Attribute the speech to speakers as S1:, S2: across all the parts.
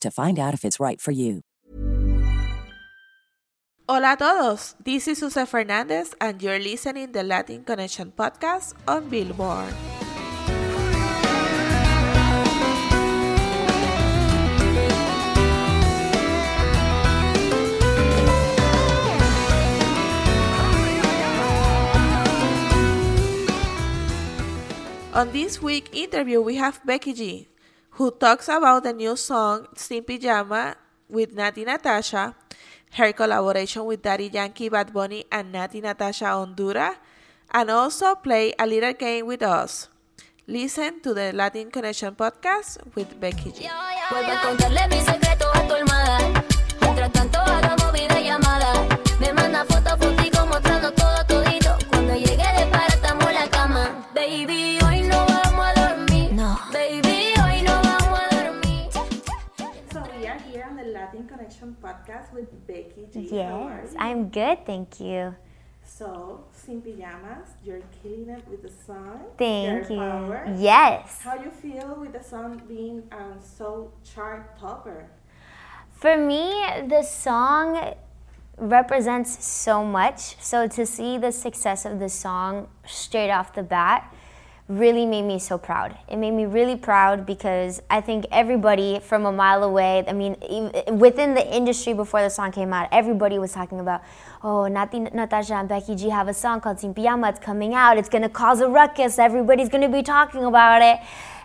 S1: to find out if it's right for you.
S2: Hola a todos, this is Jose Fernandez and you're listening the Latin Connection podcast on Billboard. On this week interview, we have Becky G, who talks about the new song Sin Pijama with Natti Natasha, her collaboration with Daddy Yankee, Bad Bunny, and Natti Natasha Honduras, and also play a little game with us. Listen to the Latin Connection podcast with Becky G. Podcast with Becky G.
S3: Yes? I'm good, thank you.
S2: So, Sin Pijamas, you're killing it with the song.
S3: Thank you.
S2: Power.
S3: Yes.
S2: How you feel with the song being um, so chart topper?
S3: For me, the song represents so much. So to see the success of the song straight off the bat really made me so proud. It made me really proud because I think everybody from a mile away, I mean, within the industry before the song came out, everybody was talking about, oh, Natti, Natasha and Becky G have a song called Sin Pijama. It's coming out. It's going to cause a ruckus. Everybody's going to be talking about it.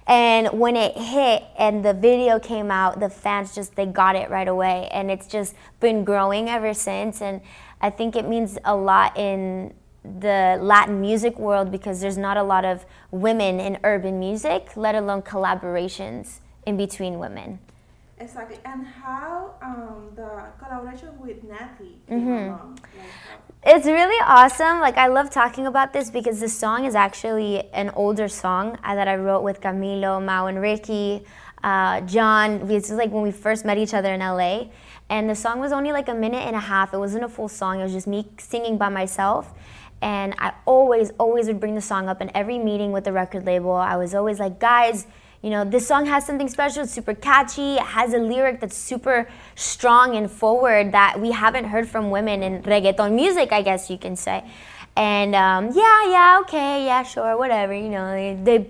S3: And when it hit and the video came out, the fans just they got it right away, and it's just been growing ever since. And I think it means a lot in the Latin music world because there's not a lot of women in urban music, let alone collaborations in between women.
S2: Exactly. And how um, the collaboration with Natty came
S3: Mm-hmm.
S2: along? Like,
S3: It's really awesome. Like I love talking about this because this song is actually an older song uh, that I wrote with Camilo, Mau, and Ricky, uh, John. This is like when we first met each other in LA, and the song was only like a minute and a half. It wasn't a full song. It was just me singing by myself. And I always, always would bring the song up in every meeting with the record label. I was always like, guys, you know, this song has something special. It's super catchy. It has a lyric that's super strong and forward that we haven't heard from women in reggaeton music, I guess you can say. And um, yeah, yeah, okay, yeah, sure, whatever. You know, they, they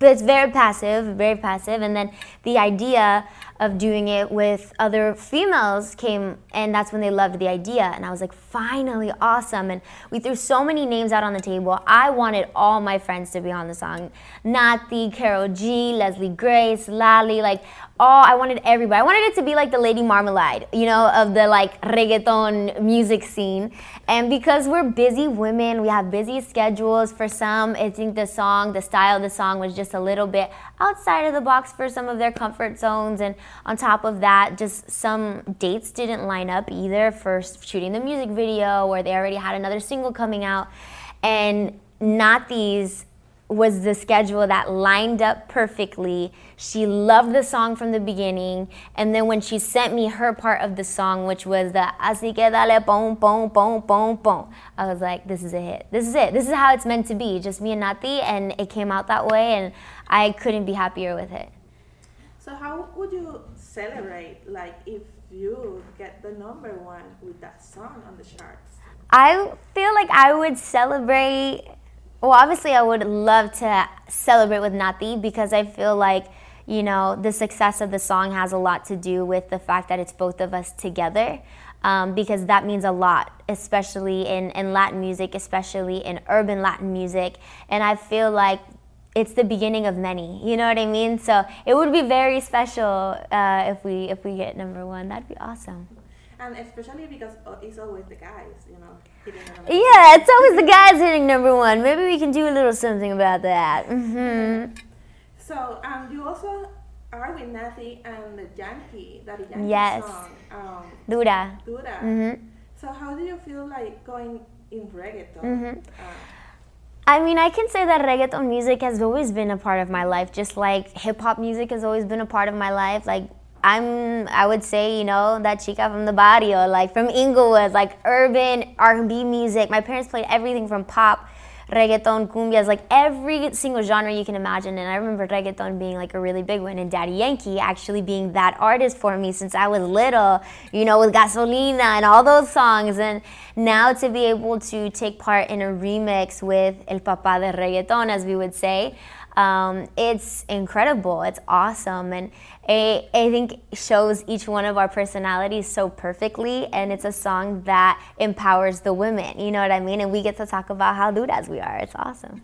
S3: it's very passive, very passive. And then the idea of doing it with other females came, and that's when they loved the idea. And I was like, finally, awesome. And we threw so many names out on the table. I wanted all my friends to be on the song Nati, Karol G, Leslie Grace, Lali, like all, I wanted everybody. I wanted it to be like the Lady Marmalade, you know, of the like reggaeton music scene. And because we're busy women, we have busy schedules. For some, I think the song, the style of the song was just a little bit outside of the box for some of their comfort zones. And on top of that, just some dates didn't line up either for shooting the music video, or they already had another single coming out. And Nati's was the schedule that lined up perfectly. She loved the song from the beginning, and then when she sent me her part of the song, which was the así que dale pom pom pom pom pom, I was like, this is a hit. This is it. This is how it's meant to be. Just me and Nati, and it came out that way, and I couldn't be happier with it.
S2: So how would you celebrate, like, if you get the number one with that song on the charts?
S3: I feel like I would celebrate. Well, obviously, I would love to celebrate with Nati because I feel like, you know, the success of the song has a lot to do with the fact that it's both of us together. Um, because that means a lot, especially in, in Latin music, especially in urban Latin music. And I feel like it's the beginning of many. You know what I mean? So it would be very special uh, if we if we get number one. That'd be awesome.
S2: And especially because uh, it's always the guys, you know. hitting the number
S3: Yeah, it's always the guys hitting number one. Maybe we can do a little something about that. hmm
S2: So um, you also are with Natty and the Yankee, Daddy Yankee
S3: Yes.
S2: song, um,
S3: Dura.
S2: Dura.
S3: Mhm.
S2: So how do you feel like going in reggaeton?
S3: Mhm.
S2: Uh,
S3: I mean, I can say that reggaeton music has always been a part of my life, just like hip hop music has always been a part of my life. Like, I'm, I would say, you know, that chica from the barrio, like from Inglewood, like urban R&B music. My parents played everything from pop, reggaeton, cumbias, like every single genre you can imagine. And I remember reggaeton being like a really big one, and Daddy Yankee actually being that artist for me since I was little, you know, with Gasolina and all those songs. And now to be able to take part in a remix with El Papá de Reggaeton, as we would say, um, it's incredible. It's awesome. And I, I think shows each one of our personalities so perfectly. And it's a song that empowers the women. You know what I mean? And we get to talk about how dudas we are. It's awesome.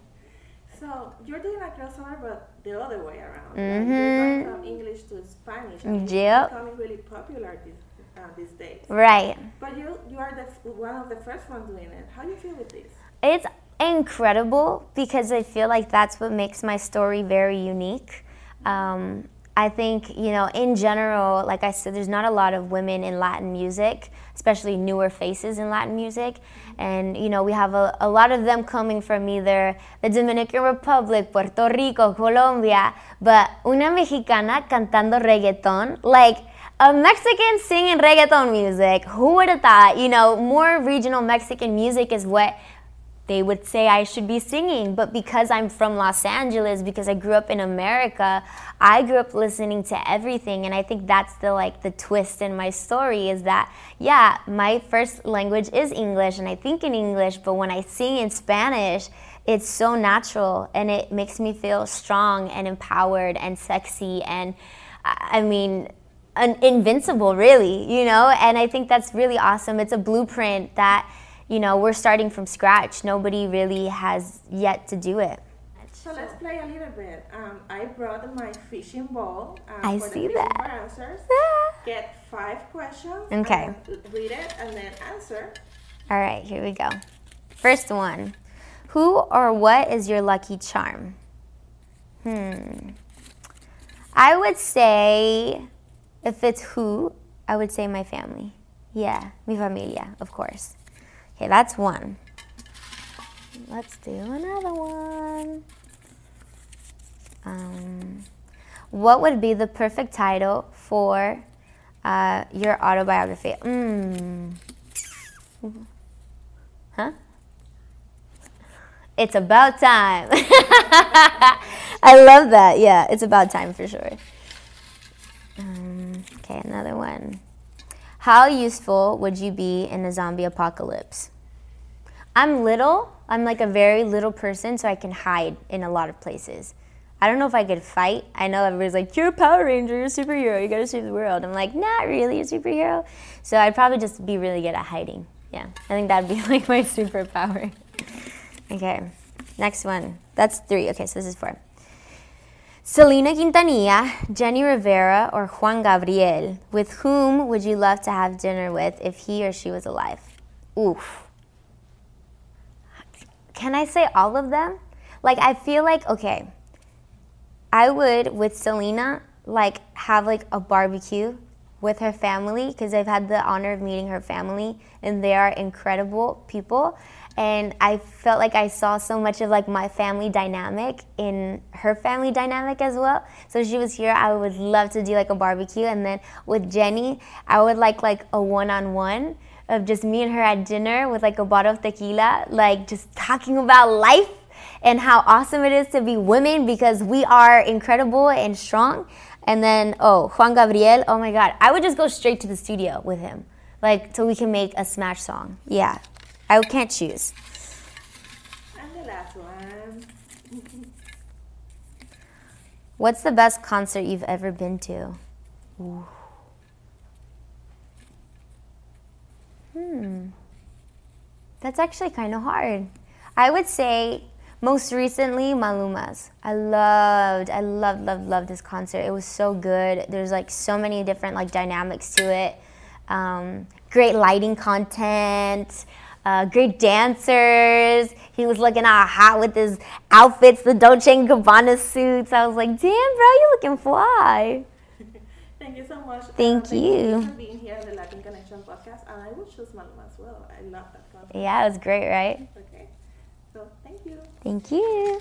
S2: so you're doing like a crossover, but the other way around.
S3: Mm-hmm.
S2: Like going from English to Spanish. And it's
S3: Yep.
S2: becoming really popular these, uh, these days.
S3: Right.
S2: But you you are the one of the first ones doing it. How do you feel with this?
S3: It's incredible because I feel like that's what makes my story very unique. Um, I think, you know, in general, like I said, there's not a lot of women in Latin music, especially newer faces in Latin music. And, you know, we have a, a lot of them coming from either the Dominican Republic, Puerto Rico, Colombia, but una mexicana cantando reggaeton, like, a Mexican singing reggaeton music. Who would have thought? You know, more regional Mexican music is what they would say I should be singing. But because I'm from Los Angeles, because I grew up in America, I grew up listening to everything. And I think that's the like the twist in my story is that yeah, my first language is English and I think in English, but when I sing in Spanish, it's so natural and it makes me feel strong and empowered and sexy and I mean un- invincible really you know and i think that's really awesome it's a blueprint that you know we're starting from scratch nobody really has yet to do it
S2: So let's play a little bit. Um, I brought my fishing ball. Um,
S3: I
S2: for
S3: see that.
S2: answers. Get five questions.
S3: Okay.
S2: read it and then answer.
S3: all right here we go first one who or what is your lucky charm hmm i would say if it's who i would say my family yeah mi familia of course okay that's one let's do another one um, what would be the perfect title for uh, your autobiography mm. Huh? It's about time. I love that. Yeah, it's about time for sure. Um, okay, another one. How useful would you be in a zombie apocalypse? I'm little. I'm like a very little person, so I can hide in a lot of places. I don't know if I could fight. I know everybody's like, you're a Power Ranger, you're a superhero, you gotta save the world. I'm like, not really a superhero. So I'd probably just be really good at hiding. Yeah, I think that'd be like my superpower. Okay, next one. That's three. Okay, so this is four. Selena Quintanilla, Jenni Rivera, or Juan Gabriel, with whom would you love to have dinner with if he or she was alive? Oof. Can I say all of them? Like, I feel like, okay, I would, with Selena, like, have like a barbecue with her family because I've had the honor of meeting her family and they are incredible people. And I felt like I saw so much of like my family dynamic in her family dynamic as well. So she was here, I would love to do like a barbecue. And then with Jenni, I would like like a one-on-one of just me and her at dinner with like a bottle of tequila, like just talking about life and how awesome it is to be women because we are incredible and strong. And then, oh, Juan Gabriel, oh my God, I would just go straight to the studio with him, like, so we can make a smash song. Yeah, I can't choose.
S2: And the last one.
S3: What's the best concert you've ever been to? Ooh. That's actually kind of hard. I would say most recently Maluma's. I loved, I loved, loved, loved this concert. It was so good. There's like so many different like dynamics to it. Um, great lighting content. Uh, great dancers. He was looking all hot with his outfits, the Dolce & Gabbana suits. I was like, damn, bro, you looking fly.
S2: Thank you so much.
S3: Thank
S2: Uh,
S3: you.
S2: for being here on the Latin Connection podcast. And I will choose Maluma as well. I love that concert.
S3: Yeah, it was great, right?
S2: Okay. So, thank you.
S3: Thank you.